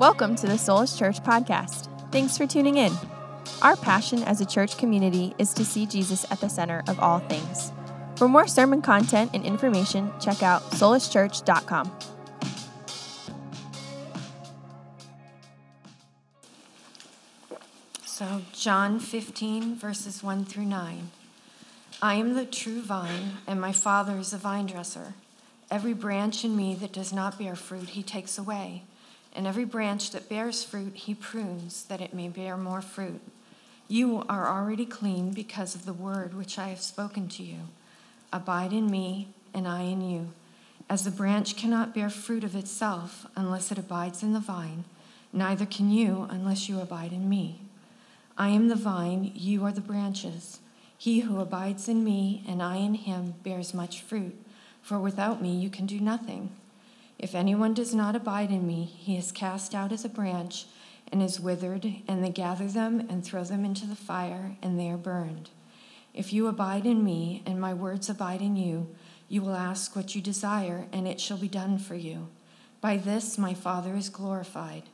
Welcome to the Soulish Church podcast. Thanks for tuning in. Our passion as a church community is to see Jesus at the center of all things. For more sermon content and information, check out solishchurch.com. So, John 15, verses 1 through 9. I am the true vine, and my Father is the vine dresser. Every branch in me that does not bear fruit, he takes away. And every branch that bears fruit, he prunes, that it may bear more fruit. You are already clean because of the word which I have spoken to you. Abide in me, and I in you. As the branch cannot bear fruit of itself unless it abides in the vine, neither can you unless you abide in me. I am the vine, you are the branches. He who abides in me, and I in him, bears much fruit, for without me you can do nothing. If anyone does not abide in me, he is cast out as a branch and is withered, and they gather them and throw them into the fire, and they are burned. If you abide in me, and my words abide in you, you will ask what you desire, and it shall be done for you. By this my Father is glorified,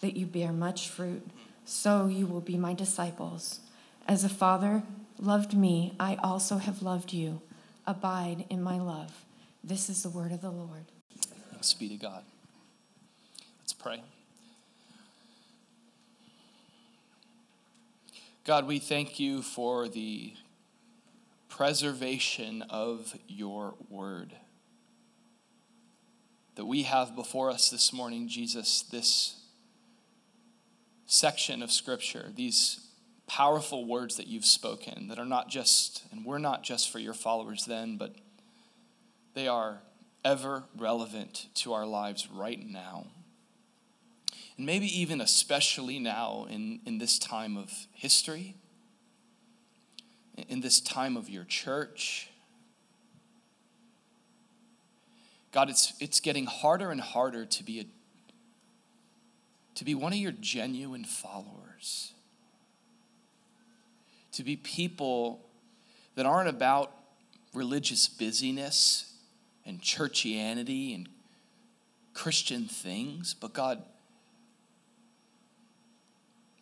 that you bear much fruit, so you will be my disciples. As the Father loved me, I also have loved you. Abide in my love. This is the word of the Lord. Thanks be to God. Let's pray. God, we thank you for the preservation of your word that we have before us this morning, Jesus, this section of scripture, these powerful words that you've spoken that are not just, and we're not just for your followers then, but they are ever relevant to our lives right now. And maybe even especially now in, in this time of history, in this time of your church. God, it's, it's getting harder and harder to be, a, to be one of your genuine followers, to be people that aren't about religious busyness and churchianity and Christian things, but God,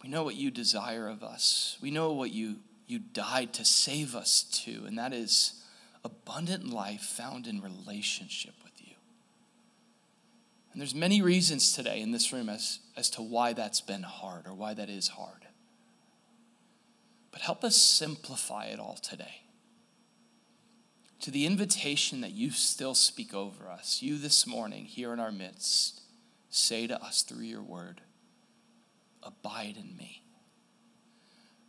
we know what you desire of us. We know what you, you died to save us to, and that is abundant life found in relationship with you. And there's many reasons today in this room as, as to why that's been hard or why that is hard. But help us simplify it all today to the invitation that you still speak over us. You this morning, here in our midst, say to us through your word, Abide in me.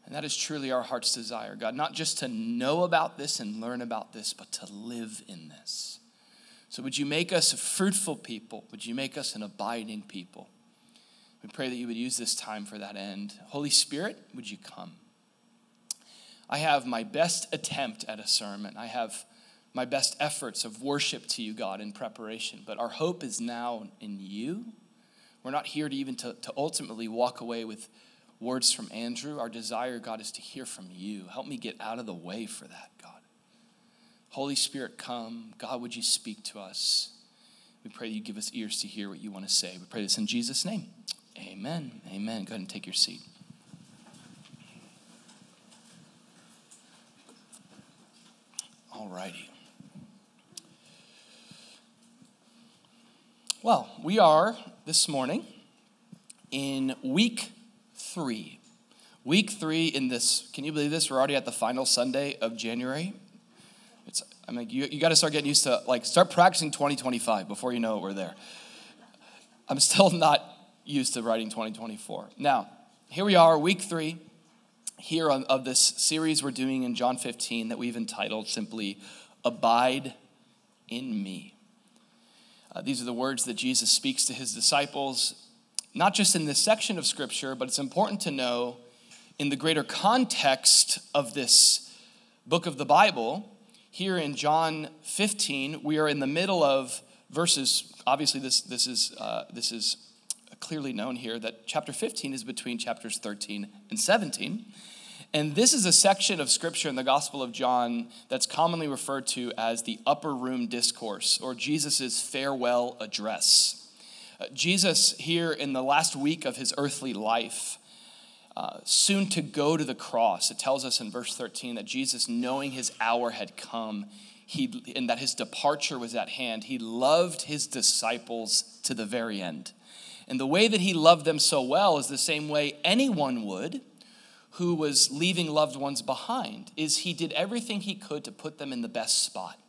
And that is truly our heart's desire, God, not just to know about this and learn about this, but to live in this. So, would you make us a fruitful people? Would you make us an abiding people? We pray that you would use this time for that end. Holy Spirit, would you come? I have my best attempt at a sermon. I have my best efforts of worship to you, God, in preparation. But our hope is now in you. We're not here to even to, to ultimately walk away with words from Andrew. Our desire, God, is to hear from you. Help me get out of the way for that, God. Holy Spirit, come. God, would you speak to us? We pray that you give us ears to hear what you want to say. We pray this in Jesus' name. Amen. Amen. Go ahead and take your seat. All righty. Well, we are this morning in week three. Week three in this, can you believe this? We're already at the final Sunday of January. It's, I mean, you, you got to start getting used to, like, start practicing 2025 before you know it, we're there. I'm still not used to writing 2024. Now, here we are, week three, here on, of this series we're doing in John 15 that we've entitled simply, Abide in Me. Uh, these are the words that Jesus speaks to his disciples, not just in this section of Scripture, but it's important to know in the greater context of this book of the Bible. Here in John 15, we are in the middle of verses. Obviously, this, this, is, uh, this is clearly known here that chapter 15 is between chapters 13 and 17. And this is a section of scripture in the Gospel of John that's commonly referred to as the upper room discourse or Jesus' farewell address. Uh, Jesus, here in the last week of his earthly life, uh, soon to go to the cross, it tells us in verse 13 that Jesus, knowing his hour had come, he, and that his departure was at hand, he loved his disciples to the very end. And the way that he loved them so well is the same way anyone would who was leaving loved ones behind is he did everything he could to put them in the best spot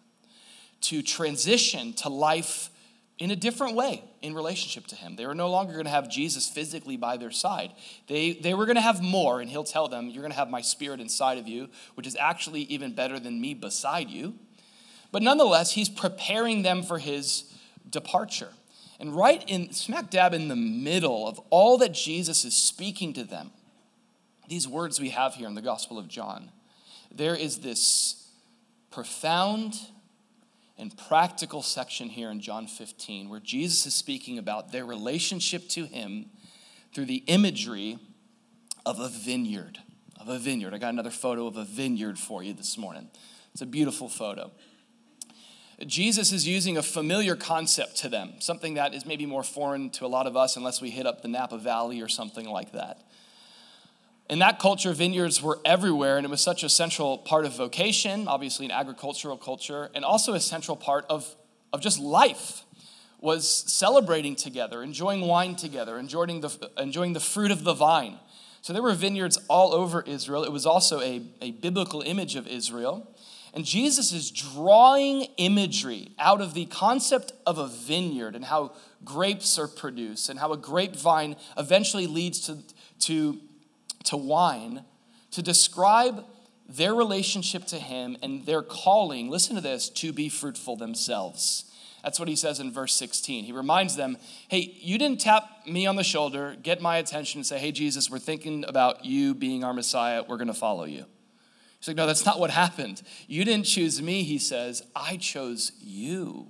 to transition to life in a different way in relationship to him. They were no longer going to have Jesus physically by their side. They, they were going to have more, and he'll tell them, You're going to have my spirit inside of you, which is actually even better than me beside you. But nonetheless, he's preparing them for his departure. And right in smack dab in the middle of all that Jesus is speaking to them, these words we have here in the Gospel of John, there is this profound and practical section here in John 15 where Jesus is speaking about their relationship to him through the imagery of a vineyard. Of a vineyard. I got another photo of a vineyard for you this morning. It's a beautiful photo. Jesus is using a familiar concept to them, something that is maybe more foreign to a lot of us unless we hit up the Napa Valley or something like that. In that culture, vineyards were everywhere, and it was such a central part of vocation, obviously an agricultural culture, and also a central part of, of just life was celebrating together, enjoying wine together, enjoying the, enjoying the fruit of the vine. So there were vineyards all over Israel. It was also a, a biblical image of Israel. And Jesus is drawing imagery out of the concept of a vineyard and how grapes are produced and how a grapevine eventually leads to, to, to wine to describe their relationship to Him and their calling, listen to this, to be fruitful themselves. That's what he says in verse 16. He reminds them, hey, you didn't tap me on the shoulder, get my attention, and say, hey, Jesus, we're thinking about you being our Messiah. We're going to follow you. He's like, no, that's not what happened. You didn't choose me, he says. I chose you.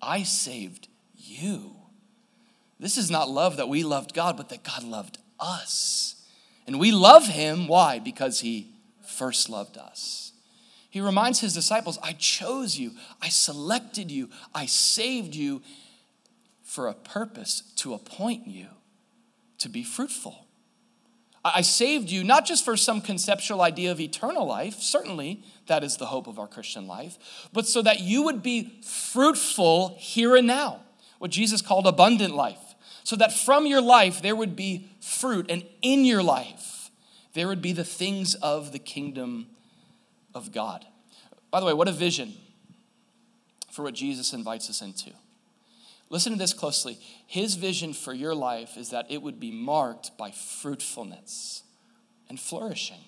I saved you. This is not love that we loved God, but that God loved us. And we love him. Why? Because he first loved us. He reminds his disciples, I chose you, I selected you, I saved you for a purpose to appoint you to be fruitful. I saved you not just for some conceptual idea of eternal life, certainly that is the hope of our Christian life, but so that you would be fruitful here and now, what Jesus called abundant life. So that from your life there would be fruit, and in your life there would be the things of the kingdom of God. By the way, what a vision for what Jesus invites us into. Listen to this closely. His vision for your life is that it would be marked by fruitfulness and flourishing.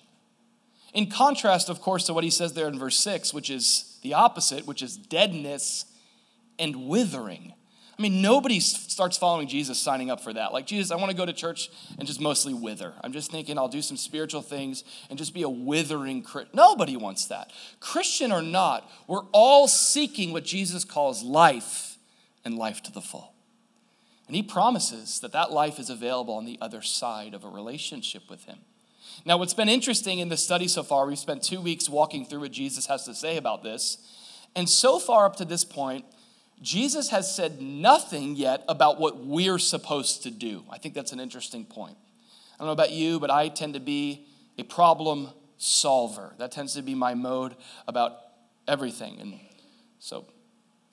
In contrast, of course, to what he says there in verse 6, which is the opposite, which is deadness and withering. I mean, nobody starts following Jesus signing up for that. Like, Jesus, I want to go to church and just mostly wither. I'm just thinking I'll do some spiritual things and just be a withering Christian. Nobody wants that. Christian or not, we're all seeking what Jesus calls life and life to the full. And he promises that that life is available on the other side of a relationship with him. Now, what's been interesting in the study so far, we've spent two weeks walking through what Jesus has to say about this. And so far up to this point, Jesus has said nothing yet about what we're supposed to do. I think that's an interesting point. I don't know about you, but I tend to be a problem solver. That tends to be my mode about everything. And so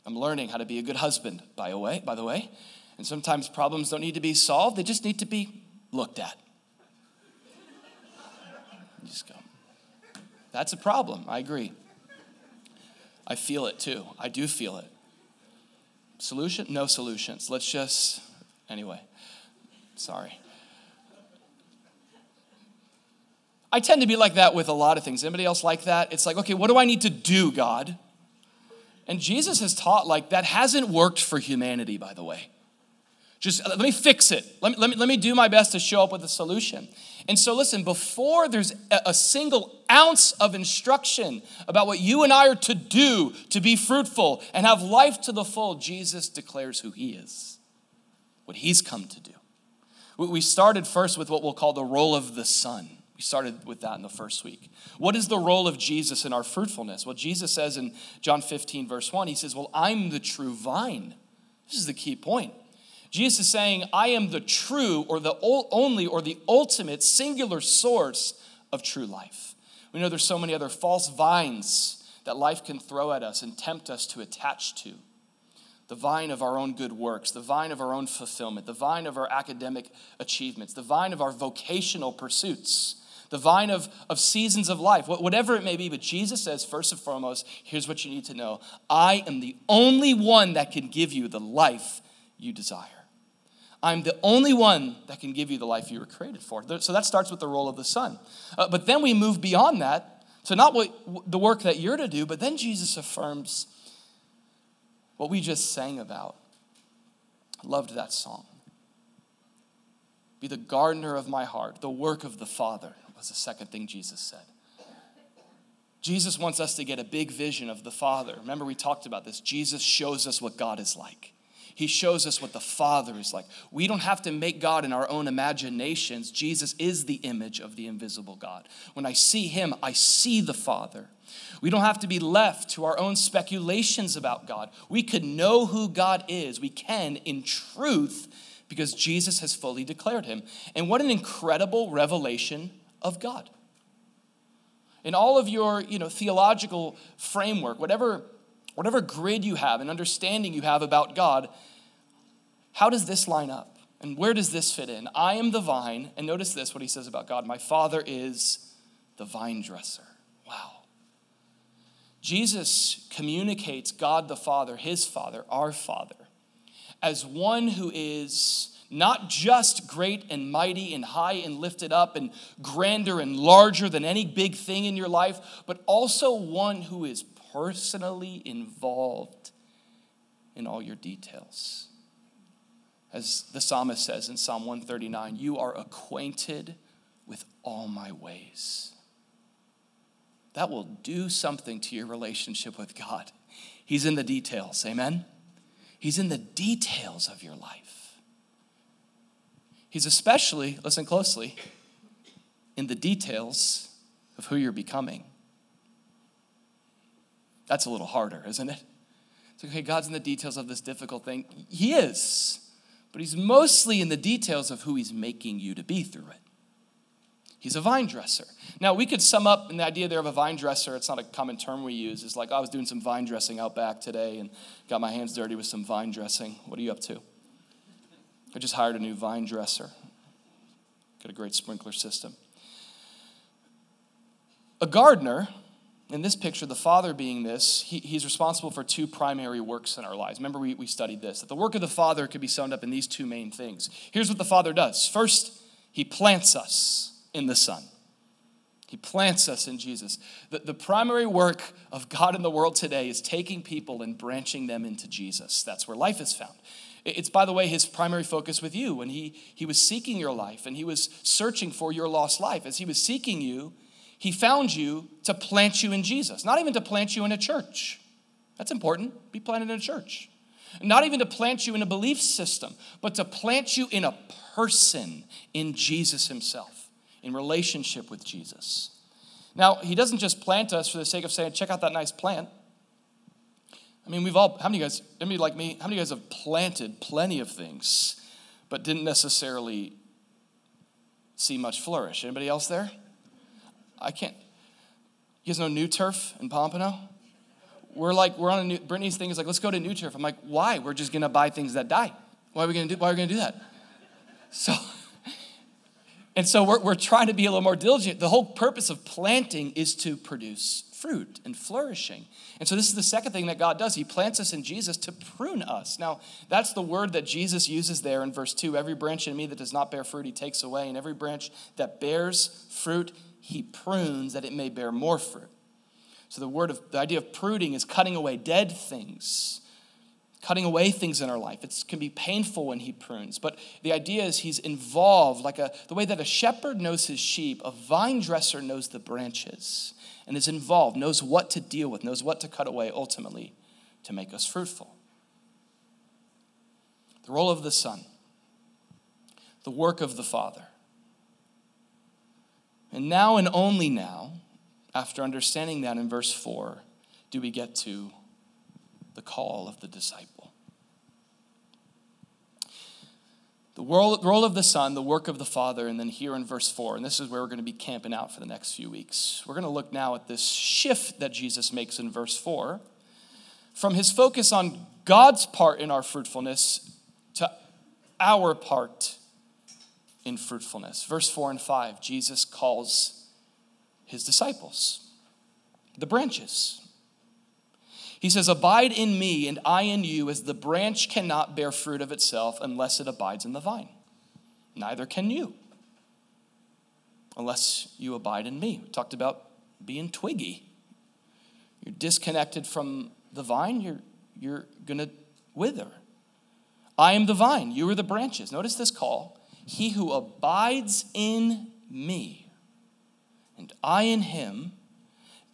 I'm learning how to be a good husband, by the way, by the way. And sometimes problems don't need to be solved, they just need to be looked at. You just go. That's a problem. I agree. I feel it too. I do feel it. Solution? No solutions. Let's just, anyway, sorry. I tend to be like that with a lot of things. Anybody else like that? It's like, okay, what do I need to do, God? And Jesus has taught like that hasn't worked for humanity, by the way. Just uh, let me fix it. Let me, let me, let me do my best to show up with a solution. And so, listen, before there's a single ounce of instruction about what you and I are to do to be fruitful and have life to the full, Jesus declares who he is, what he's come to do. We started first with what we'll call the role of the Son. We started with that in the first week. What is the role of Jesus in our fruitfulness? Well, Jesus says in John 15, verse 1, he says, Well, I'm the true vine. This is the key point. Jesus is saying, I am the true or the only or the ultimate singular source of true life. We know there's so many other false vines that life can throw at us and tempt us to attach to. The vine of our own good works, the vine of our own fulfillment, the vine of our academic achievements, the vine of our vocational pursuits, the vine of, of seasons of life, whatever it may be. But Jesus says, first and foremost, here's what you need to know I am the only one that can give you the life you desire. I'm the only one that can give you the life you were created for. So that starts with the role of the Son. Uh, but then we move beyond that. So, not what the work that you're to do, but then Jesus affirms what we just sang about. Loved that song. Be the gardener of my heart, the work of the Father, was the second thing Jesus said. Jesus wants us to get a big vision of the Father. Remember, we talked about this. Jesus shows us what God is like. He shows us what the Father is like. We don't have to make God in our own imaginations. Jesus is the image of the invisible God. When I see Him, I see the Father. We don't have to be left to our own speculations about God. We could know who God is. We can, in truth, because Jesus has fully declared Him. And what an incredible revelation of God. In all of your you know, theological framework, whatever whatever grid you have and understanding you have about God, how does this line up? And where does this fit in? I am the vine, and notice this what he says about God. My father is the vine dresser. Wow. Jesus communicates God the Father, his Father, our Father, as one who is not just great and mighty and high and lifted up and grander and larger than any big thing in your life, but also one who is personally involved in all your details. As the psalmist says in Psalm 139, you are acquainted with all my ways. That will do something to your relationship with God. He's in the details, amen? He's in the details of your life. He's especially, listen closely, in the details of who you're becoming. That's a little harder, isn't it? It's like, okay, God's in the details of this difficult thing. He is, but He's mostly in the details of who He's making you to be through it. He's a vine dresser. Now, we could sum up in the idea there of a vine dresser, it's not a common term we use. It's like, oh, I was doing some vine dressing out back today and got my hands dirty with some vine dressing. What are you up to? I just hired a new vine dresser. Got a great sprinkler system. A gardener in this picture, the Father being this, he, he's responsible for two primary works in our lives. Remember, we, we studied this that the work of the Father could be summed up in these two main things. Here's what the Father does first, he plants us in the Son. He plants us in Jesus. The, the primary work of God in the world today is taking people and branching them into Jesus. That's where life is found. It's, by the way, his primary focus with you when he, he was seeking your life and he was searching for your lost life. As he was seeking you, he found you to plant you in Jesus, not even to plant you in a church. That's important. Be planted in a church. Not even to plant you in a belief system, but to plant you in a person, in Jesus Himself, in relationship with Jesus. Now, He doesn't just plant us for the sake of saying, check out that nice plant. I mean, we've all, how many guys, anybody like me, how many guys have planted plenty of things, but didn't necessarily see much flourish? Anybody else there? I can't. You guys know New Turf in Pompano? We're like, we're on a new, Brittany's thing is like, let's go to New Turf. I'm like, why? We're just gonna buy things that die. Why are we gonna do, why are we gonna do that? So, and so we're, we're trying to be a little more diligent. The whole purpose of planting is to produce fruit and flourishing. And so this is the second thing that God does. He plants us in Jesus to prune us. Now, that's the word that Jesus uses there in verse 2. Every branch in me that does not bear fruit, he takes away, and every branch that bears fruit, he prunes that it may bear more fruit. So the word of the idea of pruning is cutting away dead things, cutting away things in our life. It can be painful when he prunes, but the idea is he's involved, like a, the way that a shepherd knows his sheep, a vine dresser knows the branches and is involved, knows what to deal with, knows what to cut away ultimately to make us fruitful. The role of the Son, the work of the Father. And now and only now, after understanding that in verse 4, do we get to the call of the disciple. the role, of the Son, the work of the Father, and then here in verse 4, and this is where we're going to be camping out for the next few weeks. We're going to look now at this shift that Jesus makes in verse 4 from his focus on God's part in our fruitfulness to our part in fruitfulness. Verse 4 and 5, Jesus calls his disciples the branches. He says, Abide in me, and I in you, as the branch cannot bear fruit of itself unless it abides in the vine. Neither can you, unless you abide in me. We talked about being twiggy. You're disconnected from the vine, you're, you're going to wither. I am the vine, you are the branches. Notice this call He who abides in me, and I in him,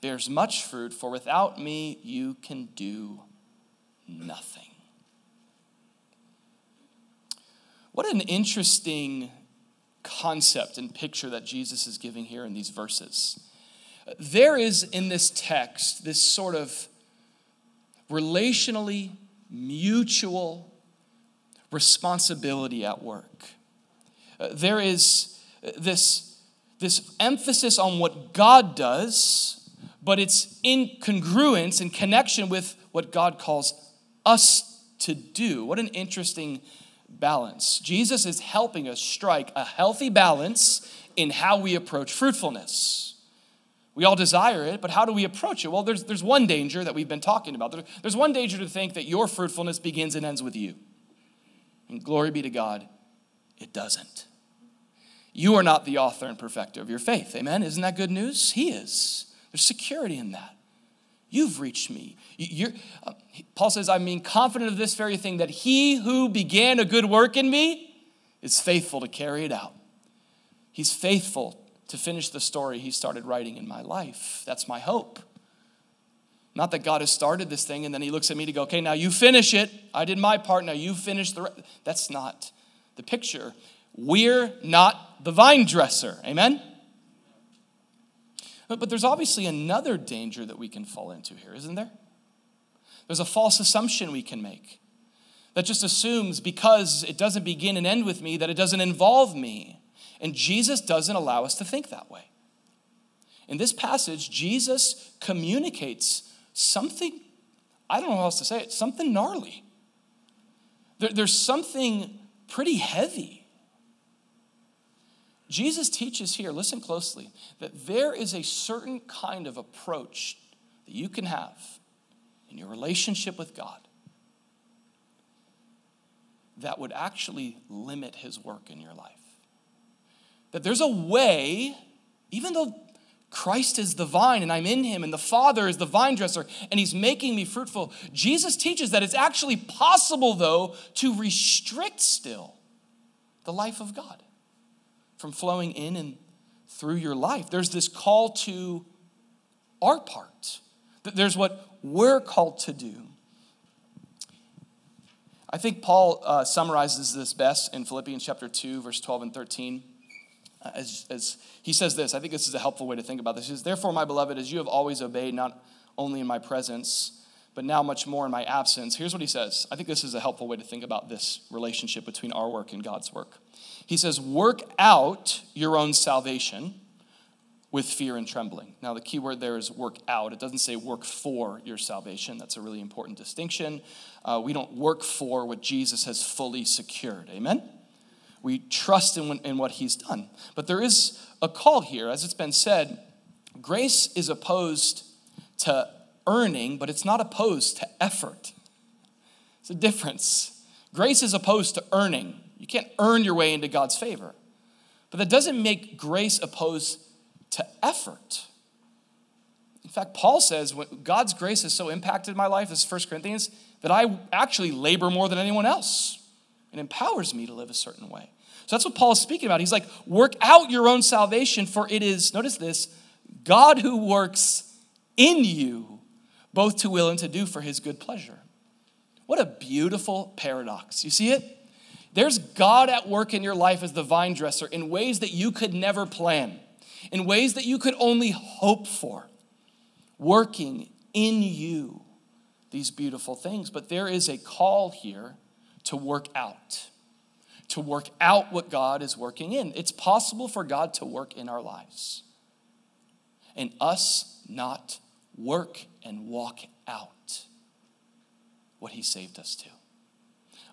bears much fruit, for without me you can do nothing. What an interesting concept and picture that Jesus is giving here in these verses. There is in this text this sort of relationally mutual responsibility at work. There is this, this emphasis on what God does, but it's in congruence and connection with what God calls us to do. What an interesting balance. Jesus is helping us strike a healthy balance in how we approach fruitfulness. We all desire it, but how do we approach it? Well, there's, there's one danger that we've been talking about. There, there's one danger to think that your fruitfulness begins and ends with you. And glory be to God, it doesn't. You are not the author and perfecter of your faith. Amen? Isn't that good news? He is. There's security in that. You've reached me. You're, uh, Paul says, I mean, confident of this very thing, that he who began a good work in me is faithful to carry it out. He's faithful to finish the story he started writing in my life. That's my hope. Not that God has started this thing and then he looks at me to go, okay, now you finish it. I did my part, now you finish the rest. That's not the picture. We're not the vine dresser. Amen? But, but there's obviously another danger that we can fall into here, isn't there? There's a false assumption we can make that just assumes because it doesn't begin and end with me, that it doesn't involve me. And Jesus doesn't allow us to think that way. In this passage, Jesus communicates something, I don't know how else to say it, something gnarly. There, there's something pretty heavy. Jesus teaches here, listen closely, that there is a certain kind of approach that you can have in your relationship with God that would actually limit his work in your life. That there's a way, even though Christ is the vine and I'm in him, and the Father is the vine dresser and he's making me fruitful, Jesus teaches that it's actually possible, though, to restrict still the life of God from flowing in and through your life. There's this call to our part, there's what we're called to do. I think Paul uh, summarizes this best in Philippians chapter 2, verse 12 and 13 as, as he says this, I think this is a helpful way to think about this. He says, Therefore, my beloved, as you have always obeyed, not only in my presence, but now much more in my absence. Here's what he says. I think this is a helpful way to think about this relationship between our work and God's work. He says, Work out your own salvation with fear and trembling. Now, the key word there is work out. It doesn't say work for your salvation. That's a really important distinction. Uh, we don't work for what Jesus has fully secured. Amen? We trust in, in what he's done. But there is a call here, as it's been said grace is opposed to earning, but it's not opposed to effort. It's a difference. Grace is opposed to earning. You can't earn your way into God's favor. But that doesn't make grace opposed to effort. In fact, Paul says God's grace has so impacted my life, this is 1 Corinthians, that I actually labor more than anyone else. It empowers me to live a certain way. So that's what Paul is speaking about. He's like, work out your own salvation, for it is, notice this, God who works in you, both to will and to do for his good pleasure. What a beautiful paradox. You see it? There's God at work in your life as the vine dresser in ways that you could never plan, in ways that you could only hope for, working in you these beautiful things. But there is a call here to work out, to work out what God is working in. It's possible for God to work in our lives and us not work and walk out what He saved us to.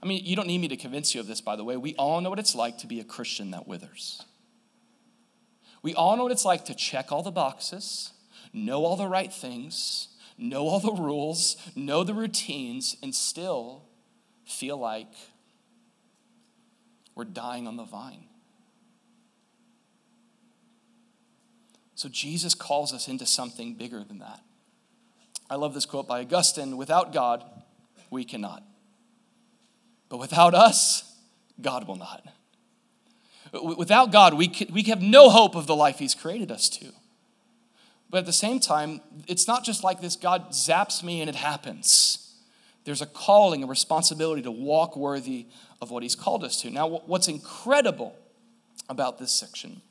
I mean, you don't need me to convince you of this, by the way. We all know what it's like to be a Christian that withers. We all know what it's like to check all the boxes, know all the right things, know all the rules, know the routines, and still feel like we're dying on the vine. So Jesus calls us into something bigger than that. I love this quote by Augustine without God, we cannot. But without us, God will not. Without God, we, we have no hope of the life He's created us to. But at the same time, it's not just like this God zaps me and it happens. There's a calling, a responsibility to walk worthy of what He's called us to. Now, what's incredible about this section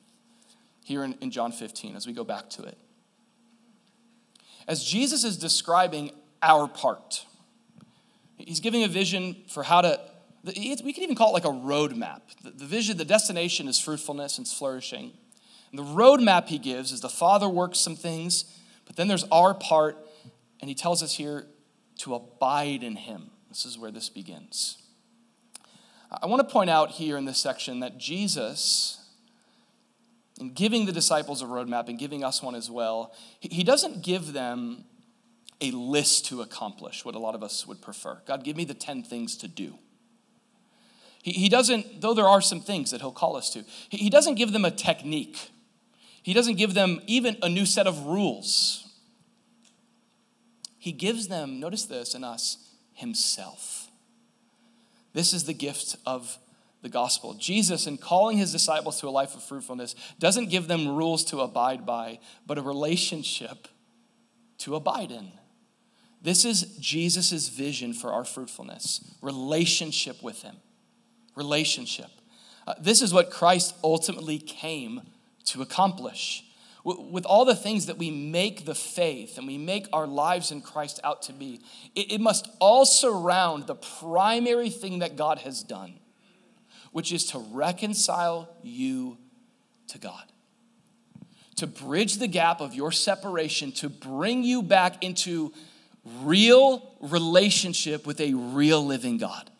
here in, in John 15, as we go back to it, as Jesus is describing our part, He's giving a vision for how to, we can even call it like a roadmap. The vision, the destination is fruitfulness and flourishing. And the roadmap he gives is the Father works some things, but then there's our part, and he tells us here to abide in him. This is where this begins. I want to point out here in this section that Jesus, in giving the disciples a roadmap and giving us one as well, he doesn't give them a list to accomplish, what a lot of us would prefer. God, give me the 10 things to do. He, doesn't, though there are some things that he'll call us to, he doesn't give them a technique. He doesn't give them even a new set of rules. He gives them, notice this in us, himself. This is the gift of the gospel. Jesus, in calling his disciples to a life of fruitfulness, doesn't give them rules to abide by, but a relationship to abide in. This is Jesus' vision for our fruitfulness relationship with Him. Relationship. Uh, this is what Christ ultimately came to accomplish. With all the things that we make the faith and we make our lives in Christ out to be, it, it must all surround the primary thing that God has done, which is to reconcile you to God to bridge the gap of your separation, to bring you back into real relationship with a real living God.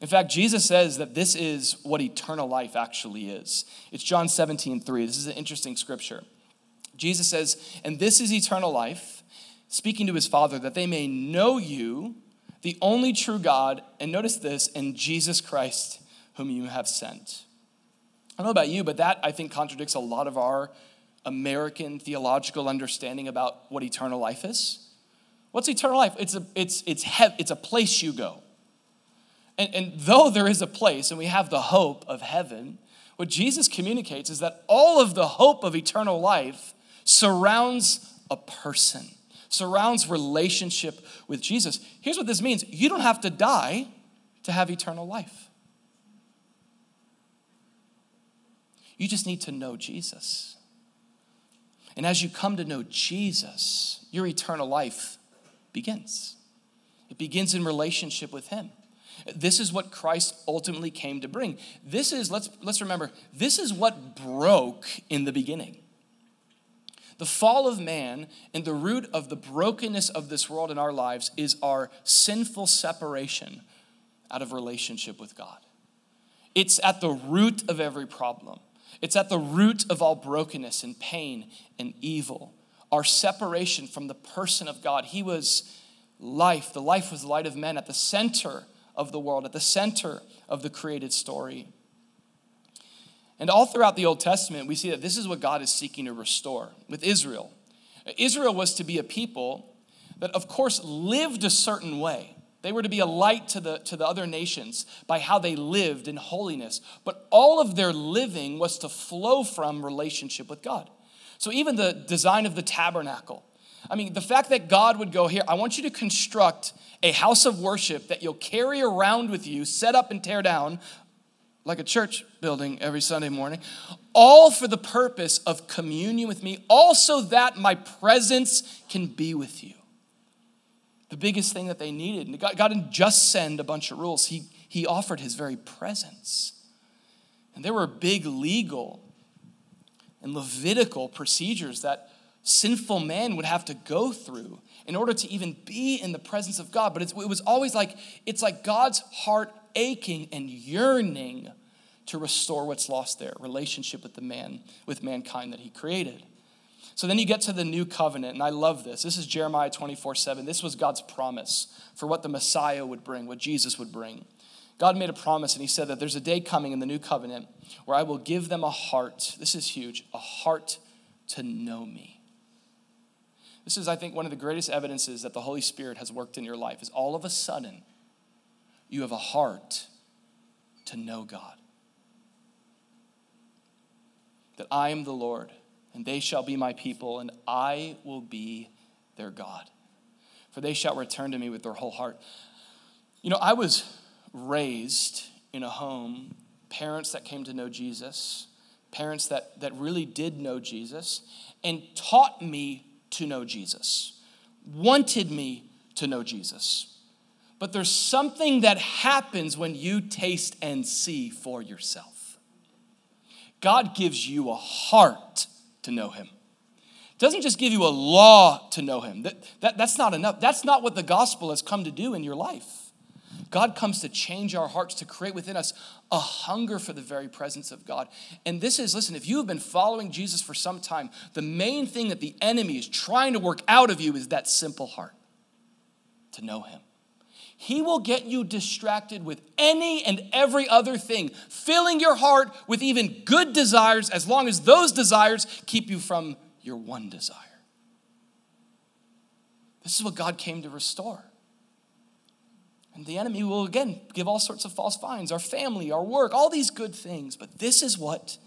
In fact, Jesus says that this is what eternal life actually is. It's John 17, 3. This is an interesting scripture. Jesus says, And this is eternal life, speaking to his Father, that they may know you, the only true God, and notice this, and Jesus Christ, whom you have sent. I don't know about you, but that I think contradicts a lot of our American theological understanding about what eternal life is. What's eternal life? It's a, it's, it's, he- it's a place you go. And, and though there is a place and we have the hope of heaven, what Jesus communicates is that all of the hope of eternal life surrounds a person, surrounds relationship with Jesus. Here's what this means you don't have to die to have eternal life. You just need to know Jesus. And as you come to know Jesus, your eternal life begins. It begins in relationship with Him. This is what Christ ultimately came to bring. This is, let's, let's remember, this is what broke in the beginning. The fall of man and the root of the brokenness of this world in our lives is our sinful separation out of relationship with God. It's at the root of every problem. It's at the root of all brokenness and pain and evil our separation from the person of God. He was life. The life was the light of men at the center of the world, at the center of the created story. And all throughout the Old Testament, we see that this is what God is seeking to restore with Israel. Israel was to be a people that, of course, lived a certain way. They were to be a light to the, to the other nations by how they lived in holiness. But all of their living was to flow from relationship with God. So, even the design of the tabernacle. I mean, the fact that God would go here, I want you to construct a house of worship that you'll carry around with you, set up and tear down like a church building every Sunday morning, all for the purpose of communion with me, also that my presence can be with you. The biggest thing that they needed. God, God didn't just send a bunch of rules, He, he offered His very presence. And there were big legal and Levitical procedures that sinful man would have to go through in order to even be in the presence of God. But it was always like, it's like God's heart aching and yearning to restore what's lost there, relationship with the man, with mankind that he created. So then you get to the new covenant, and I love this. This is Jeremiah 24 7. This was God's promise for what the Messiah would bring, what Jesus would bring. God made a promise, and He said that there's a day coming in the new covenant where I will give them a heart. This is huge a heart to know me. This is, I think, one of the greatest evidences that the Holy Spirit has worked in your life is all of a sudden you have a heart to know God. That I am the Lord, and they shall be my people, and I will be their God. For they shall return to me with their whole heart. You know, I was raised in a home, parents that came to know Jesus, parents that, that really did know Jesus, and taught me to know Jesus, wanted me to know Jesus. But there's something that happens when you taste and see for yourself. God gives you a heart to know Him. Doesn't just give you a law to know Him. That, that, that's not enough. That's not what the gospel has come to do in your life. God comes to change our hearts, to create within us a hunger for the very presence of God. And this is, listen, if you have been following Jesus for some time, the main thing that the enemy is trying to work out of you is that simple heart to know Him. He will get you distracted with any and every other thing, filling your heart with even good desires as long as those desires keep you from your one desire. This is what God came to restore. And the enemy will again give all sorts of false finds our family, our work, all these good things. But this is what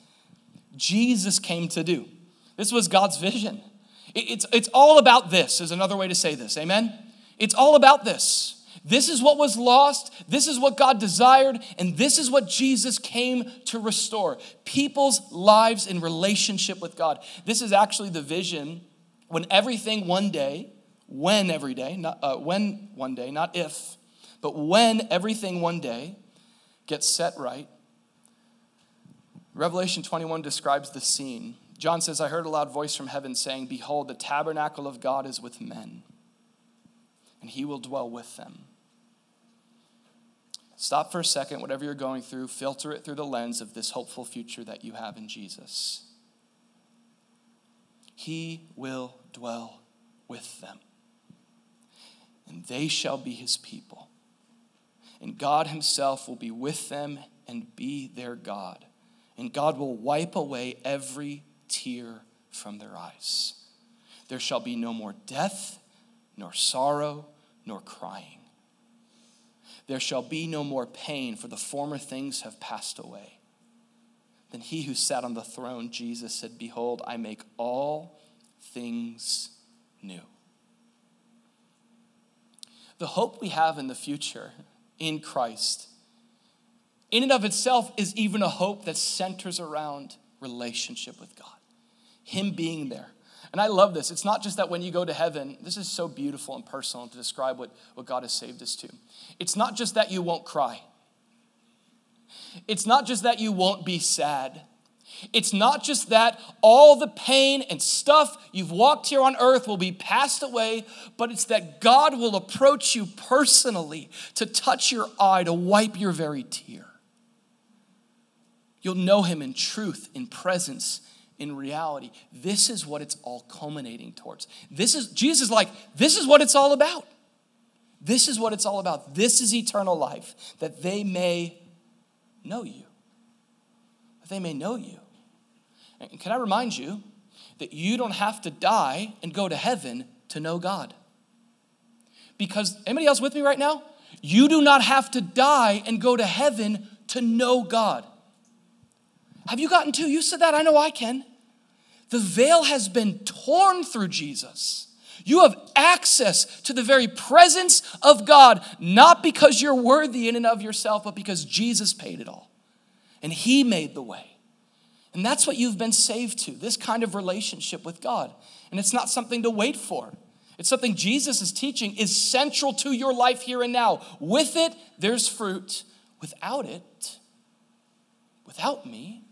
Jesus came to do. This was God's vision. It's, it's all about this, is another way to say this. Amen? It's all about this. This is what was lost. This is what God desired. And this is what Jesus came to restore people's lives in relationship with God. This is actually the vision when everything one day, when every day, not, uh, when one day, not if, but when everything one day gets set right, Revelation 21 describes the scene. John says, I heard a loud voice from heaven saying, Behold, the tabernacle of God is with men, and he will dwell with them. Stop for a second, whatever you're going through, filter it through the lens of this hopeful future that you have in Jesus. He will dwell with them, and they shall be his people and God Himself will be with them and be their God. And God will wipe away every tear from their eyes. There shall be no more death, nor sorrow, nor crying. There shall be no more pain, for the former things have passed away. Then he who sat on the throne, Jesus, said, Behold, I make all things new. The hope we have in the future in Christ, in and of itself, is even a hope that centers around relationship with God, Him being there. And I love this. It's not just that when you go to heaven, this is so beautiful and personal to describe what, what God has saved us to. It's not just that you won't cry, it's not just that you won't be sad. It's not just that all the pain and stuff you've walked here on earth will be passed away, but it's that God will approach you personally to touch your eye, to wipe your very tear. You'll know Him in truth, in presence, in reality. This is what it's all culminating towards. This is, Jesus is like, this is what it's all about. This is what it's all about. This is eternal life, that they may know you. That they may know you. And can I remind you that you don't have to die and go to heaven to know God? Because, anybody else with me right now? You do not have to die and go to heaven to know God. Have you gotten to? You said that. I know I can. The veil has been torn through Jesus. You have access to the very presence of God, not because you're worthy in and of yourself, but because Jesus paid it all. And He made the way. And that's what you've been saved to this kind of relationship with God. And it's not something to wait for. It's something Jesus is teaching is central to your life here and now. With it, there's fruit. Without it, Without me,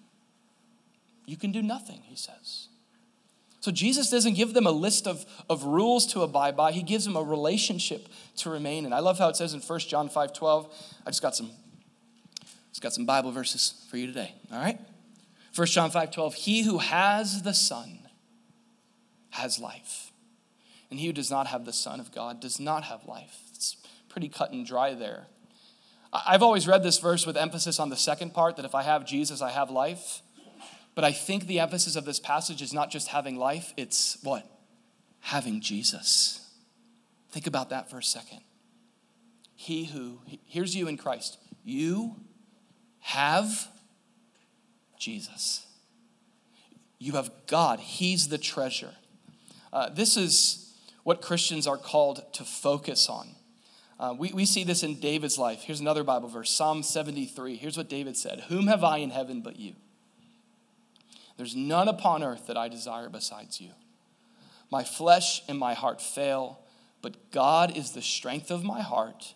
you can do nothing, he says. So Jesus doesn't give them a list of, of rules to abide by. He gives them a relationship to remain in. I love how it says in 1 John 5 12. I just got some, just got some Bible verses for you today. All right? 1 John 5 12. He who has the Son has life. And he who does not have the Son of God does not have life. It's pretty cut and dry there. I've always read this verse with emphasis on the second part that if I have Jesus, I have life. But I think the emphasis of this passage is not just having life, it's what? Having Jesus. Think about that for a second. He who, here's you in Christ. You have Jesus. You have God. He's the treasure. Uh, this is what Christians are called to focus on. Uh, we, we see this in David's life. Here's another Bible verse Psalm 73. Here's what David said Whom have I in heaven but you? There's none upon earth that I desire besides you. My flesh and my heart fail, but God is the strength of my heart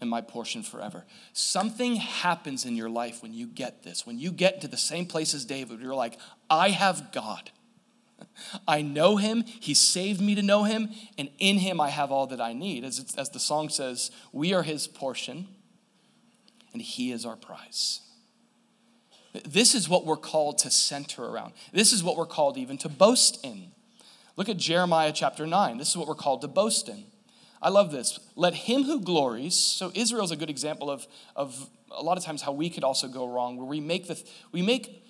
and my portion forever. Something happens in your life when you get this. When you get to the same place as David, you're like, I have God. I know him. He saved me to know him. And in him, I have all that I need. As, as the song says, we are his portion, and he is our prize. This is what we're called to center around. This is what we're called even to boast in. Look at Jeremiah chapter 9. This is what we're called to boast in. I love this. Let him who glories, so Israel's a good example of, of a lot of times how we could also go wrong, where we make the, we make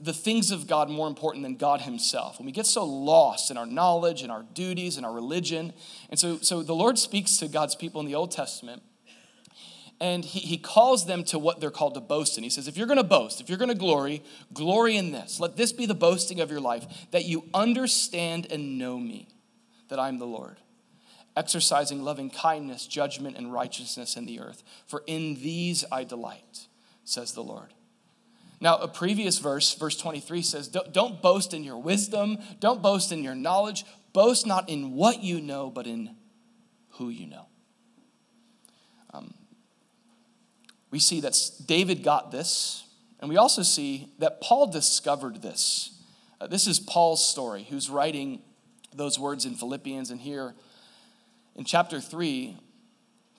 the things of God more important than God Himself. When we get so lost in our knowledge and our duties and our religion. And so, so the Lord speaks to God's people in the Old Testament and he, he calls them to what they're called to boast in. He says, If you're going to boast, if you're going to glory, glory in this. Let this be the boasting of your life, that you understand and know me, that I'm the Lord, exercising loving kindness, judgment, and righteousness in the earth. For in these I delight, says the Lord. Now, a previous verse, verse 23, says, Don't boast in your wisdom, don't boast in your knowledge, boast not in what you know, but in who you know. Um, we see that David got this, and we also see that Paul discovered this. Uh, this is Paul's story, who's writing those words in Philippians. And here in chapter 3,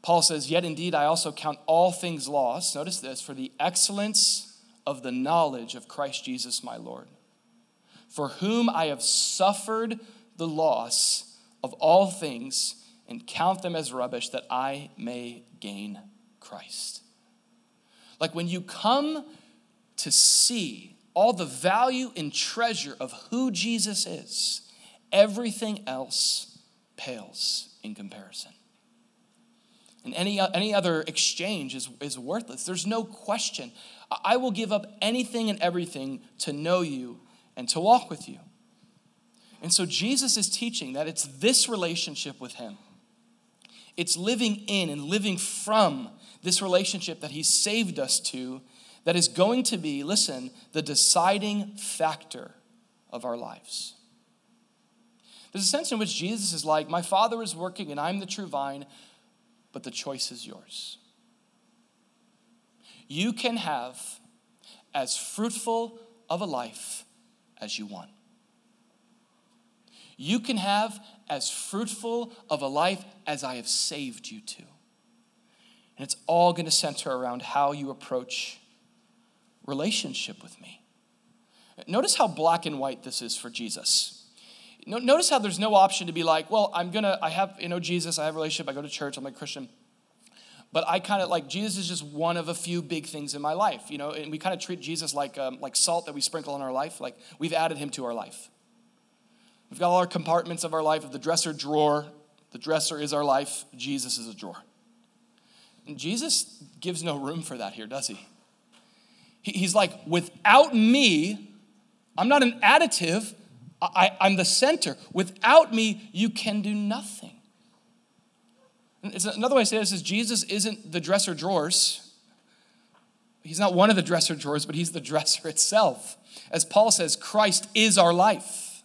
Paul says, Yet indeed I also count all things lost. Notice this for the excellence of the knowledge of Christ Jesus my Lord, for whom I have suffered the loss of all things and count them as rubbish that I may gain Christ. Like when you come to see all the value and treasure of who Jesus is, everything else pales in comparison. And any, any other exchange is, is worthless. There's no question. I will give up anything and everything to know you and to walk with you. And so Jesus is teaching that it's this relationship with Him. It's living in and living from this relationship that He saved us to that is going to be, listen, the deciding factor of our lives. There's a sense in which Jesus is like, My Father is working and I'm the true vine, but the choice is yours. You can have as fruitful of a life as you want. You can have as fruitful of a life as I have saved you to. And it's all going to center around how you approach relationship with me. Notice how black and white this is for Jesus. Notice how there's no option to be like, well, I'm gonna, I have, you know, Jesus, I have a relationship, I go to church, I'm a Christian. But I kind of like Jesus is just one of a few big things in my life, you know, and we kind of treat Jesus like um, like salt that we sprinkle in our life. Like we've added him to our life. We've got all our compartments of our life of the dresser drawer. The dresser is our life. Jesus is a drawer. And Jesus gives no room for that here, does he? He's like, without me, I'm not an additive, I, am the center. Without me, you can do nothing. It's another way to say this is Jesus isn't the dresser drawers. He's not one of the dresser drawers, but he's the dresser itself. As Paul says, Christ is our life.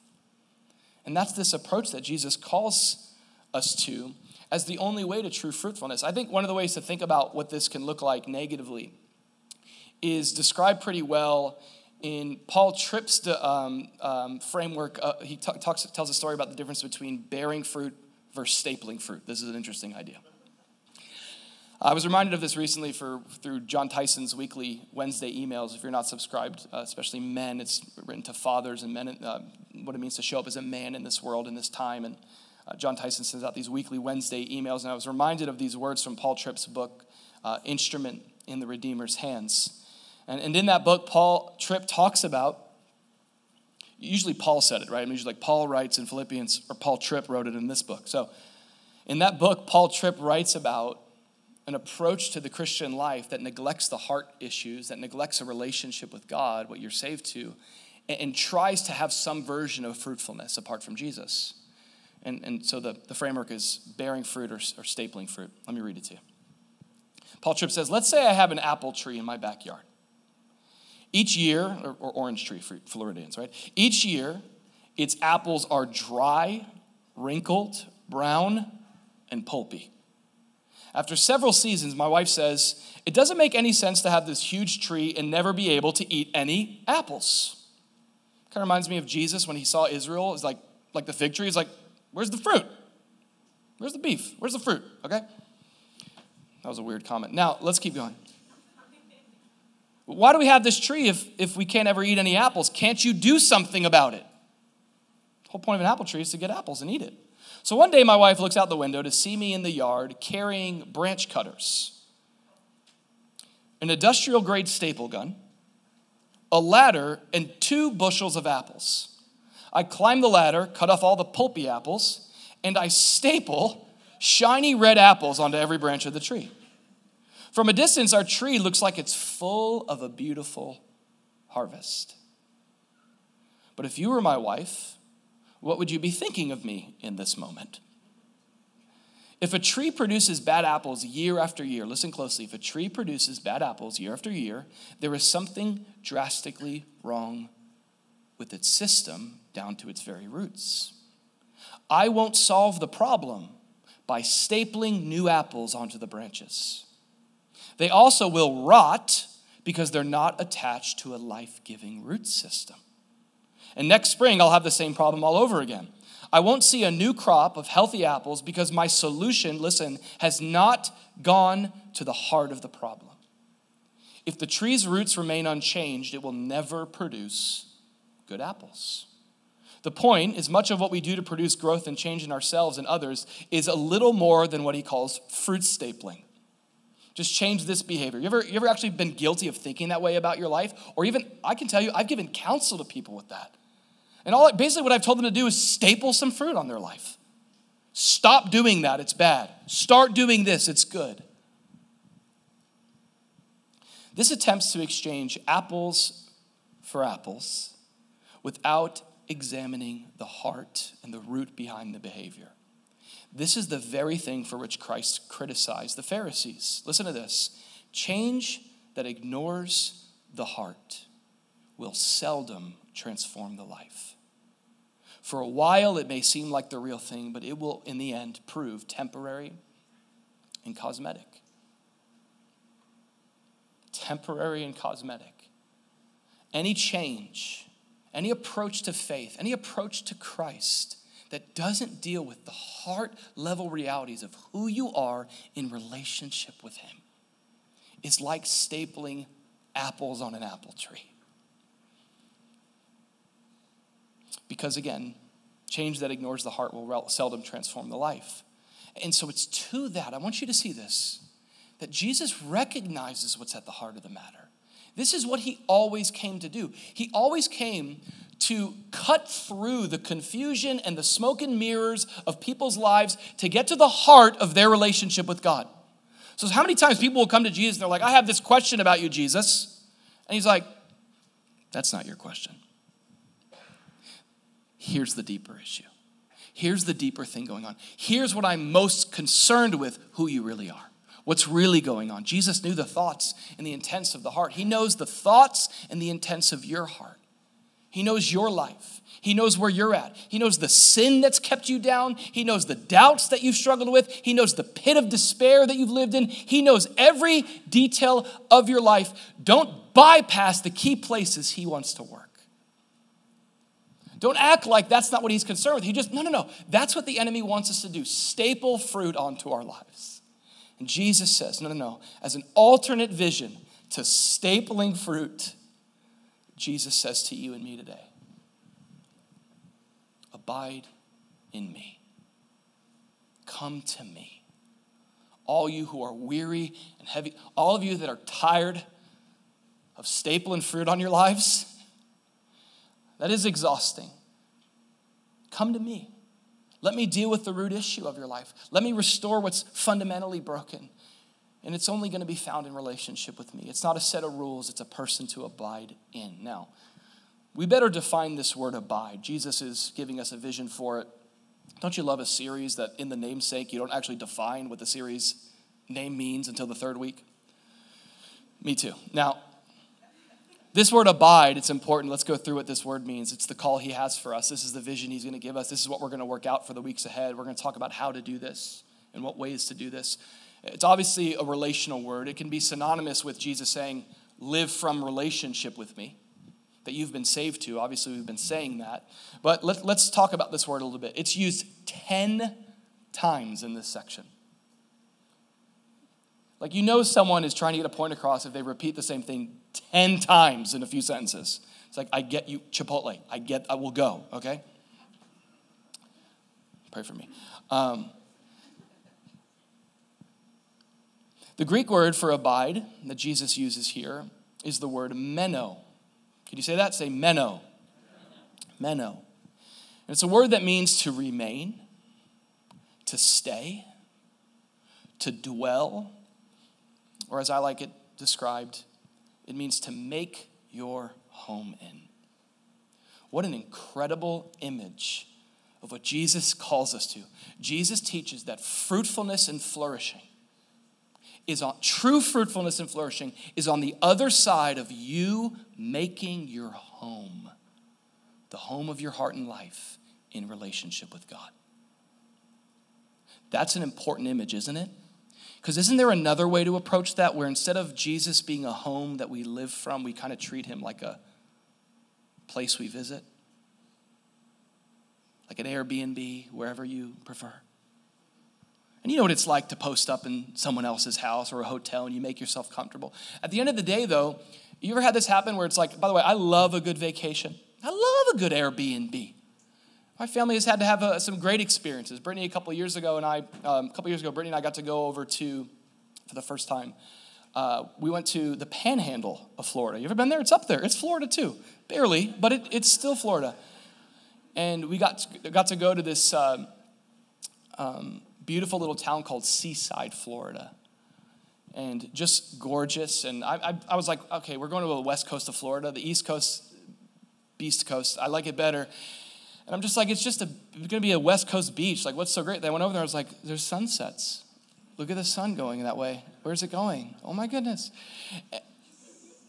And that's this approach that Jesus calls us to as the only way to true fruitfulness. I think one of the ways to think about what this can look like negatively is described pretty well in Paul Tripp's um, um, framework. Uh, he t- talks, tells a story about the difference between bearing fruit versus stapling fruit. This is an interesting idea. I was reminded of this recently for, through Jon Tyson's weekly Wednesday emails. If you're not subscribed, uh, especially men, it's written to fathers and men, uh, what it means to show up as a man in this world in this time. And uh, Jon Tyson sends out these weekly Wednesday emails, and I was reminded of these words from Paul Tripp's book, uh, Instrument in the Redeemer's Hands. And, and in that book, Paul Tripp talks about, usually Paul said it, right? I mean, usually like Paul writes in Philippians, or Paul Tripp wrote it in this book. So in that book, Paul Tripp writes about an approach to the Christian life that neglects the heart issues, that neglects a relationship with God, what you're saved to, and, and tries to have some version of fruitfulness apart from Jesus. And, and so the, the framework is bearing fruit or, or stapling fruit. Let me read it to you. Paul Tripp says, Let's say I have an apple tree in my backyard. Each year, or, or orange tree for Floridians, right? Each year, its apples are dry, wrinkled, brown, and pulpy. After several seasons, my wife says, It doesn't make any sense to have this huge tree and never be able to eat any apples. Kind of reminds me of Jesus when he saw Israel. It's like, like the fig tree. He's like, Where's the fruit? Where's the beef? Where's the fruit? Okay? That was a weird comment. Now, let's keep going. Why do we have this tree if, if we can't ever eat any apples? Can't you do something about it? The whole point of an apple tree is to get apples and eat it. So one day, my wife looks out the window to see me in the yard carrying branch cutters, an industrial grade staple gun, a ladder, and two bushels of apples. I climb the ladder, cut off all the pulpy apples, and I staple shiny red apples onto every branch of the tree. From a distance, our tree looks like it's full of a beautiful harvest. But if you were my wife, what would you be thinking of me in this moment? If a tree produces bad apples year after year, listen closely, if a tree produces bad apples year after year, there is something drastically wrong with its system down to its very roots. I won't solve the problem by stapling new apples onto the branches. They also will rot because they're not attached to a life giving root system. And next spring, I'll have the same problem all over again. I won't see a new crop of healthy apples because my solution, listen, has not gone to the heart of the problem. If the tree's roots remain unchanged, it will never produce good apples. The point is, much of what we do to produce growth and change in ourselves and others is a little more than what he calls fruit stapling. Just change this behavior. You ever, you ever actually been guilty of thinking that way about your life? Or even, I can tell you, I've given counsel to people with that. And all basically what I've told them to do is staple some fruit on their life. Stop doing that, it's bad. Start doing this, it's good. This attempts to exchange apples for apples without examining the heart and the root behind the behavior. This is the very thing for which Christ criticized the Pharisees. Listen to this change that ignores the heart will seldom transform the life. For a while, it may seem like the real thing, but it will, in the end, prove temporary and cosmetic. Temporary and cosmetic. Any change, any approach to faith, any approach to Christ that doesn't deal with the heart level realities of who you are in relationship with Him is like stapling apples on an apple tree. Because again, change that ignores the heart will seldom transform the life. And so it's to that, I want you to see this, that Jesus recognizes what's at the heart of the matter. This is what he always came to do. He always came to cut through the confusion and the smoke and mirrors of people's lives to get to the heart of their relationship with God. So, how many times people will come to Jesus and they're like, I have this question about you, Jesus. And he's like, That's not your question. Here's the deeper issue. Here's the deeper thing going on. Here's what I'm most concerned with who you really are. What's really going on? Jesus knew the thoughts and the intents of the heart. He knows the thoughts and the intents of your heart. He knows your life. He knows where you're at. He knows the sin that's kept you down. He knows the doubts that you've struggled with. He knows the pit of despair that you've lived in. He knows every detail of your life. Don't bypass the key places he wants to work. Don't act like that's not what he's concerned with. He just, no, no, no. That's what the enemy wants us to do staple fruit onto our lives. And Jesus says, no, no, no. As an alternate vision to stapling fruit, Jesus says to you and me today, abide in me. Come to me. All you who are weary and heavy, all of you that are tired of stapling fruit on your lives, that is exhausting. Come to me. Let me deal with the root issue of your life. Let me restore what's fundamentally broken. And it's only going to be found in relationship with me. It's not a set of rules, it's a person to abide in. Now, we better define this word abide. Jesus is giving us a vision for it. Don't you love a series that, in the namesake, you don't actually define what the series name means until the third week? Me too. Now, this word abide, it's important. Let's go through what this word means. It's the call he has for us. This is the vision he's going to give us. This is what we're going to work out for the weeks ahead. We're going to talk about how to do this and what ways to do this. It's obviously a relational word. It can be synonymous with Jesus saying, Live from relationship with me, that you've been saved to. Obviously, we've been saying that. But let, let's talk about this word a little bit. It's used 10 times in this section. Like, you know, someone is trying to get a point across if they repeat the same thing 10 times in a few sentences. It's like, I get you, Chipotle. I get, I will go, okay? Pray for me. Um, the Greek word for abide that Jesus uses here is the word meno. Can you say that? Say meno. Meno. And it's a word that means to remain, to stay, to dwell, or as I like it described, it means to make your home in. What an incredible image of what Jesus calls us to. Jesus teaches that fruitfulness and flourishing is on true fruitfulness and flourishing is on the other side of you making your home, the home of your heart and life in relationship with God. That's an important image, isn't it? Because isn't there another way to approach that where instead of Jesus being a home that we live from, we kind of treat him like a place we visit? Like an Airbnb, wherever you prefer. And you know what it's like to post up in someone else's house or a hotel and you make yourself comfortable. At the end of the day, though, you ever had this happen where it's like, by the way, I love a good vacation. I love a good Airbnb. My family has had to have uh, some great experiences. Brittany, a couple years ago, and I, um, a couple years ago, Brittany and I got to go over to, for the first time, uh, we went to the panhandle of Florida. You ever been there? It's up there. It's Florida too. Barely, but it, it's still Florida. And we got to, got to go to this um, um, beautiful little town called Seaside, Florida. And just gorgeous. And I, I, I was like, okay, we're going to the west coast of Florida, the east coast, beast coast. I like it better. And I'm just like, it's just a, it's gonna be a West Coast beach. Like, what's so great? They went over there, I was like, there's sunsets. Look at the sun going that way. Where's it going? Oh my goodness.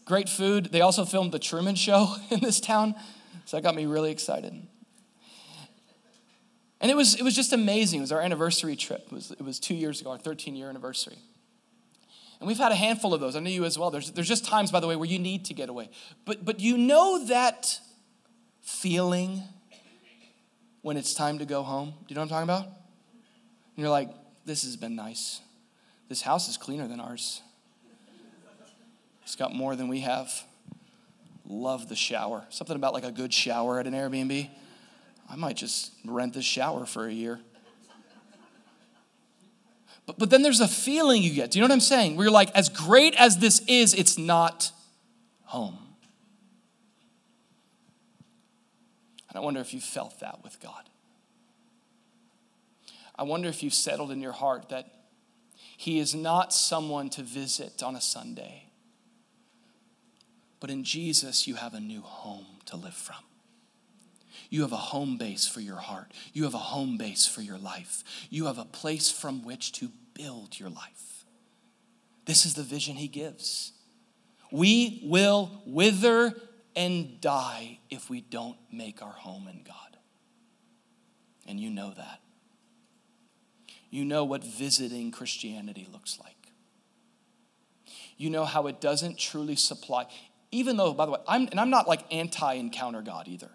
Great food. They also filmed the Truman Show in this town. So that got me really excited. And it was, it was just amazing. It was our anniversary trip. It was, it was two years ago, our 13 year anniversary. And we've had a handful of those. I know you as well. There's, there's just times, by the way, where you need to get away. But, but you know that feeling when it's time to go home. Do you know what I'm talking about? And you're like, this has been nice. This house is cleaner than ours. It's got more than we have. Love the shower. Something about like a good shower at an Airbnb. I might just rent this shower for a year. But, but then there's a feeling you get. Do you know what I'm saying? Where you're like, as great as this is, it's not home. And I wonder if you felt that with God. I wonder if you've settled in your heart that He is not someone to visit on a Sunday, but in Jesus, you have a new home to live from. You have a home base for your heart. You have a home base for your life. You have a place from which to build your life. This is the vision he gives. We will wither and die if we don't make our home in God. And you know that. You know what visiting Christianity looks like. You know how it doesn't truly supply. even though, by the way, I'm, and I'm not like anti encounter God either.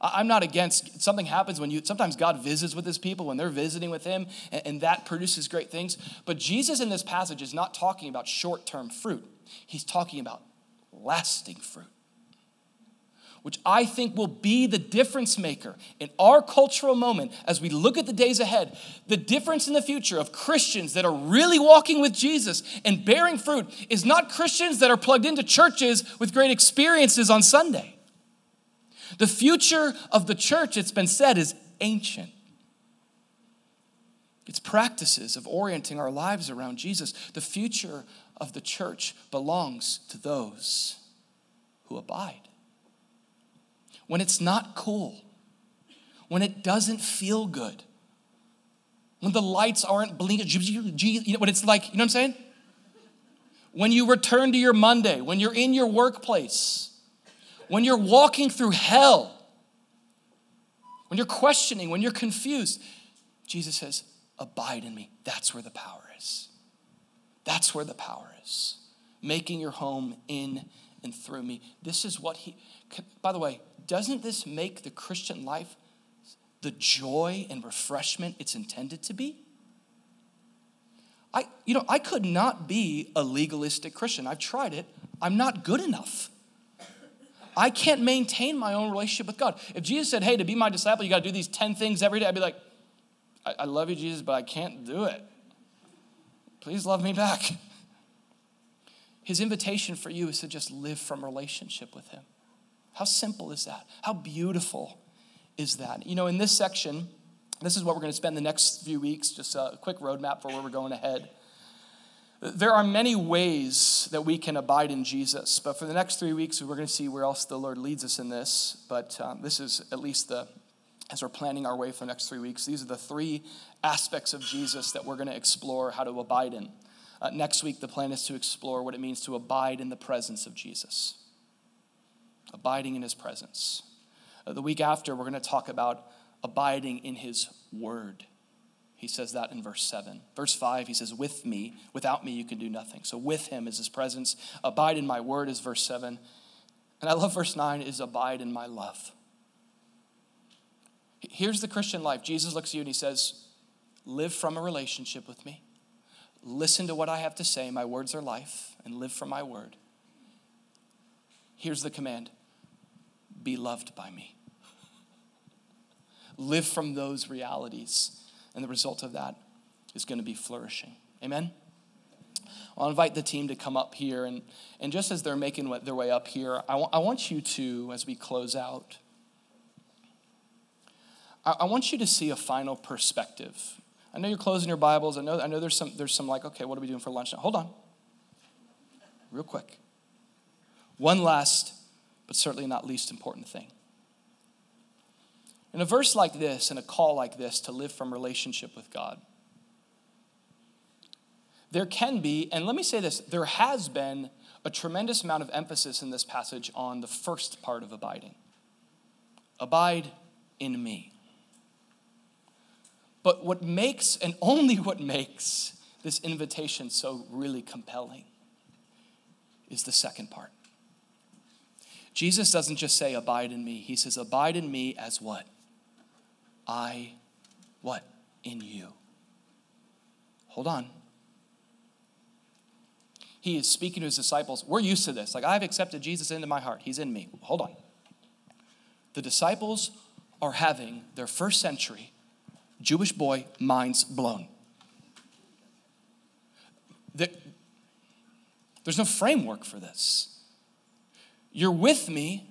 I'm not against something happens when you sometimes God visits with his people when they're visiting with him, and, and that produces great things. But Jesus in this passage is not talking about short term fruit, he's talking about lasting fruit which I think will be the difference maker in our cultural moment as we look at the days ahead. The difference in the future of Christians that are really walking with Jesus and bearing fruit is not Christians that are plugged into churches with great experiences on Sunday. The future of the church, it's been said, is ancient. It's practices of orienting our lives around Jesus. The future of the church belongs to those who abide when it's not cool, when it doesn't feel good, when the lights aren't blinking, you know, when it's like, you know what I'm saying? When you return to your Monday, when you're in your workplace, when you're walking through hell, when you're questioning, when you're confused, Jesus says, Abide in me. That's where the power is. That's where the power is. Making your home in and through me. This is what he, by the way, doesn't this make the Christian life the joy and refreshment it's intended to be? I, you know, I could not be a legalistic Christian. I've tried it. I'm not good enough. I can't maintain my own relationship with God. If Jesus said, hey, to be my disciple, you got to do these 10 things every day, I'd be like, I, I love you, Jesus, but I can't do it. Please love me back. His invitation for you is to just live from relationship with Him. How simple is that? How beautiful is that? You know, in this section, this is what we're going to spend the next few weeks, just a quick roadmap for where we're going ahead. There are many ways that we can abide in Jesus, but for the next three weeks, we're going to see where else the Lord leads us in this. But um, this is at least the, as we're planning our way for the next three weeks, these are the three aspects of Jesus that we're going to explore how to abide in. Uh, next week, the plan is to explore what it means to abide in the presence of Jesus abiding in his presence. Uh, the week after, we're going to talk about abiding in his word. He says that in verse 7. Verse 5, he says, With me, without me, you can do nothing. So, with him is his presence. Abide in my word is verse 7. And I love verse 9 is abide in my love. Here's the Christian life. Jesus looks at you and he says, Live from a relationship with me. Listen to what I have to say. My words are life, and live from my word. Here's the command be loved by me. Live from those realities, and the result of that is going to be flourishing. Amen? I'll invite the team to come up here, and, and just as they're making their way up here, I, w- I want you to, as we close out, I, I want you to see a final perspective. I know you're closing your Bibles. I know, I know there's, some, there's some like, okay, what are we doing for lunch now? Hold on. Real quick. One last but certainly not least important thing. In a verse like this, and a call like this to live from relationship with God, there can be, and let me say this, there has been a tremendous amount of emphasis in this passage on the first part of abiding abide in me. But what makes, and only what makes, this invitation so really compelling is the second part Jesus doesn't just say, Abide in me. He says, Abide in me as what? I, what? In you. Hold on. He is speaking to his disciples. We're used to this. Like, I've accepted Jesus into my heart. He's in me. Hold on. The disciples are having their first century Jewish boy minds blown. There's no framework for this. You're with me.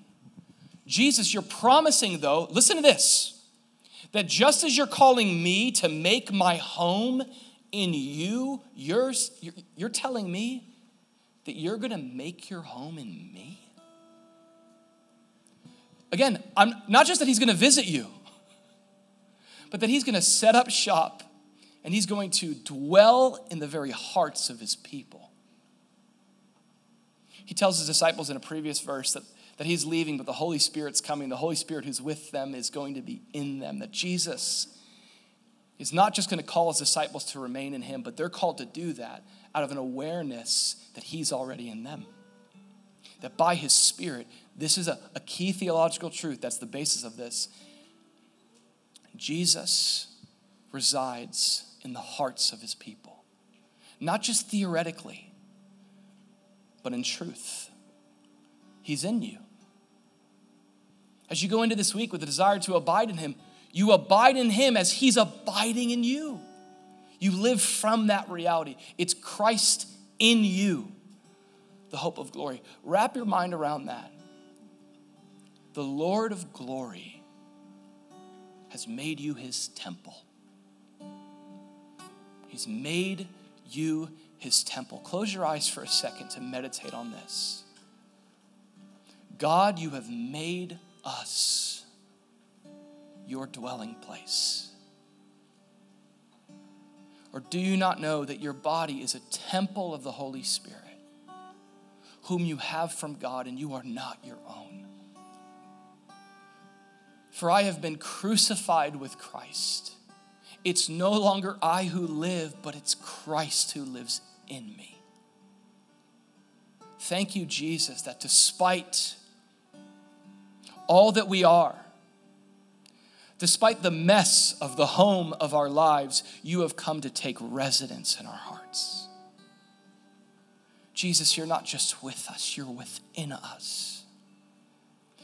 Jesus, you're promising, though, listen to this, that just as you're calling me to make my home in you, you're, you're telling me that you're going to make your home in me? Again, I'm not just that he's going to visit you, but that he's going to set up shop and he's going to dwell in the very hearts of his people. He tells his disciples in a previous verse that, that he's leaving, but the Holy Spirit's coming. The Holy Spirit who's with them is going to be in them. That Jesus is not just going to call his disciples to remain in him, but they're called to do that out of an awareness that he's already in them. that by his Spirit, this is a, a key theological truth, that's the basis of this. Jesus resides in the hearts of his people, not just theoretically, but in truth. He's in you. As you go into this week with a desire to abide in him, you abide in him as he's abiding in you. You live from that reality. It's Christ in you, the hope of glory. Wrap your mind around that. The Lord of glory has made you his temple. He's made you his temple. Close your eyes for a second to meditate on this. God, you have made us your dwelling place. Or do you not know that your body is a temple of the Holy Spirit, whom you have from God, and you are not your own? For I have been crucified with Christ. It's no longer I who live, but it's Christ who lives in me. Thank you, Jesus, that despite all that we are, despite the mess of the home of our lives, you have come to take residence in our hearts. Jesus, you're not just with us, you're within us.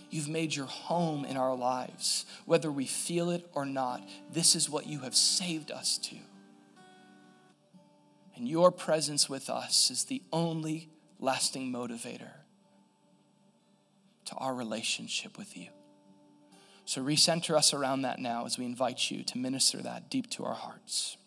You've made your home in our lives. Whether we feel it or not, this is what you have saved us to. And your presence with us is the only lasting motivator to our relationship with you. So recenter us around that now as we invite you to minister that deep to our hearts.